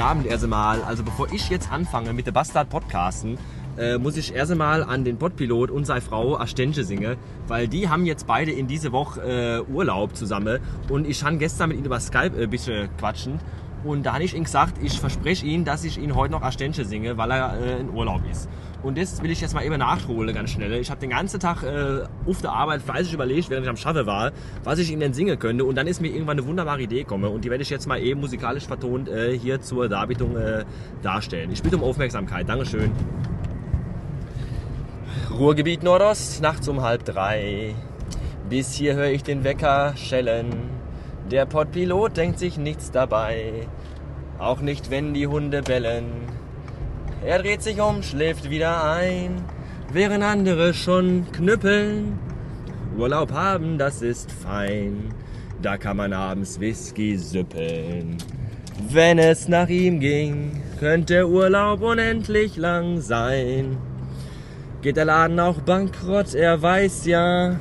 Guten Abend erst einmal. Also bevor ich jetzt anfange mit der Bastard Podcasten, äh, muss ich erst einmal an den Podpilot und seine Frau Astenche singen, weil die haben jetzt beide in diese Woche äh, Urlaub zusammen. Und ich habe gestern mit ihnen über Skype ein bisschen quatschen und da habe ich ihnen gesagt, ich verspreche ihnen, dass ich ihnen heute noch Astenche singe, weil er äh, in Urlaub ist. Und das will ich jetzt mal eben nachholen, ganz schnell. Ich habe den ganzen Tag äh, auf der Arbeit fleißig überlegt, während ich am Schaffe war, was ich ihnen denn singen könnte. Und dann ist mir irgendwann eine wunderbare Idee gekommen. Und die werde ich jetzt mal eben musikalisch vertont äh, hier zur Darbietung äh, darstellen. Ich bitte um Aufmerksamkeit. Dankeschön. Ruhrgebiet Nordost, nachts um halb drei. Bis hier höre ich den Wecker schellen. Der Podpilot denkt sich nichts dabei. Auch nicht, wenn die Hunde bellen. Er dreht sich um, schläft wieder ein, während andere schon knüppeln. Urlaub haben, das ist fein. Da kann man abends Whisky süppeln. Wenn es nach ihm ging, könnte Urlaub unendlich lang sein. Geht der Laden auch bankrott, er weiß ja,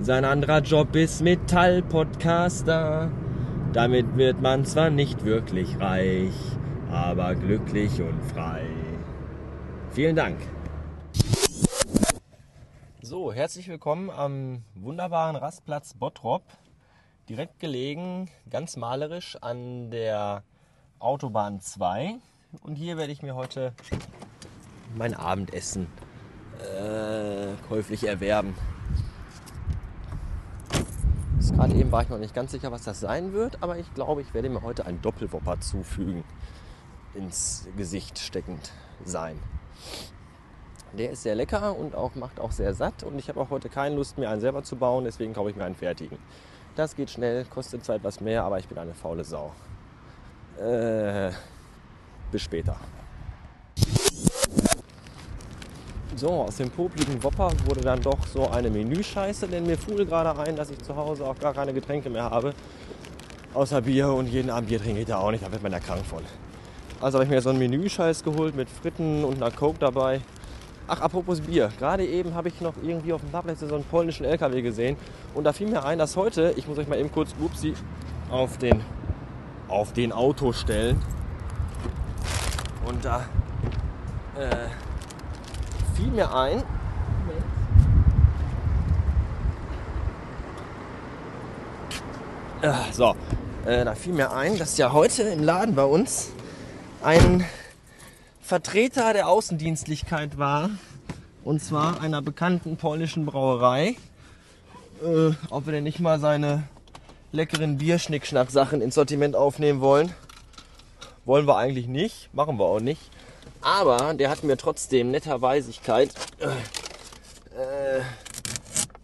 sein anderer Job ist Metall-Podcaster. Damit wird man zwar nicht wirklich reich, aber glücklich und frei. Vielen Dank. So, herzlich willkommen am wunderbaren Rastplatz Bottrop. Direkt gelegen, ganz malerisch an der Autobahn 2. Und hier werde ich mir heute mein Abendessen äh, käuflich erwerben. Bis gerade eben war ich noch nicht ganz sicher, was das sein wird, aber ich glaube, ich werde mir heute einen Doppelwopper zufügen. Ins Gesicht steckend sein. Der ist sehr lecker und auch, macht auch sehr satt und ich habe auch heute keine Lust mehr, einen selber zu bauen, deswegen kaufe ich mir einen fertigen. Das geht schnell, kostet zwar etwas mehr, aber ich bin eine faule Sau. Äh, bis später. So, aus dem popligen Wopper wurde dann doch so eine Menüscheiße, denn mir fuhr gerade ein, dass ich zu Hause auch gar keine Getränke mehr habe. Außer Bier und jeden Abend Bier trinke ich da auch nicht, da wird man ja krank von. Also habe ich mir so einen Menüscheiß geholt mit Fritten und einer Coke dabei. Ach, apropos Bier. Gerade eben habe ich noch irgendwie auf dem Parkplatz so einen polnischen LKW gesehen. Und da fiel mir ein, dass heute, ich muss euch mal eben kurz, upsie, auf den, auf den Auto stellen. Und da äh, fiel mir ein, äh, so, äh, da fiel mir ein, dass ja heute im Laden bei uns ein Vertreter der Außendienstlichkeit war. Und zwar einer bekannten polnischen Brauerei. Äh, ob wir denn nicht mal seine leckeren Bierschnickschnack-Sachen ins Sortiment aufnehmen wollen. Wollen wir eigentlich nicht, machen wir auch nicht. Aber der hat mir trotzdem netterweisigkeit äh,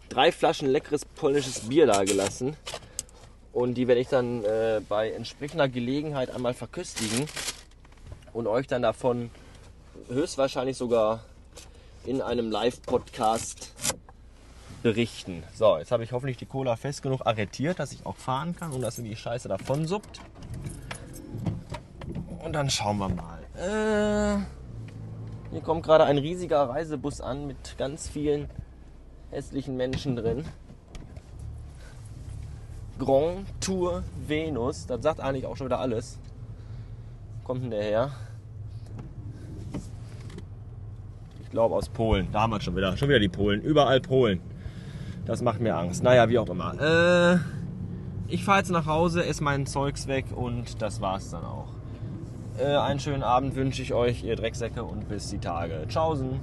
drei Flaschen leckeres polnisches Bier da gelassen. Und die werde ich dann äh, bei entsprechender Gelegenheit einmal verköstigen und euch dann davon höchstwahrscheinlich sogar in einem Live-Podcast berichten. So, jetzt habe ich hoffentlich die Cola fest genug arretiert, dass ich auch fahren kann und dass mir die Scheiße davon suppt. Und dann schauen wir mal. Äh, hier kommt gerade ein riesiger Reisebus an mit ganz vielen hässlichen Menschen drin. Grand Tour Venus, das sagt eigentlich auch schon wieder alles. Kommt denn der her? Ich glaube aus Polen. Da haben wir schon wieder. Schon wieder die Polen. Überall Polen. Das macht mir Angst. Naja, wie auch immer. Äh, ich fahre jetzt nach Hause, esse mein Zeugs weg und das war's dann auch. Äh, einen schönen Abend wünsche ich euch, ihr Drecksäcke, und bis die Tage. Tschaußen.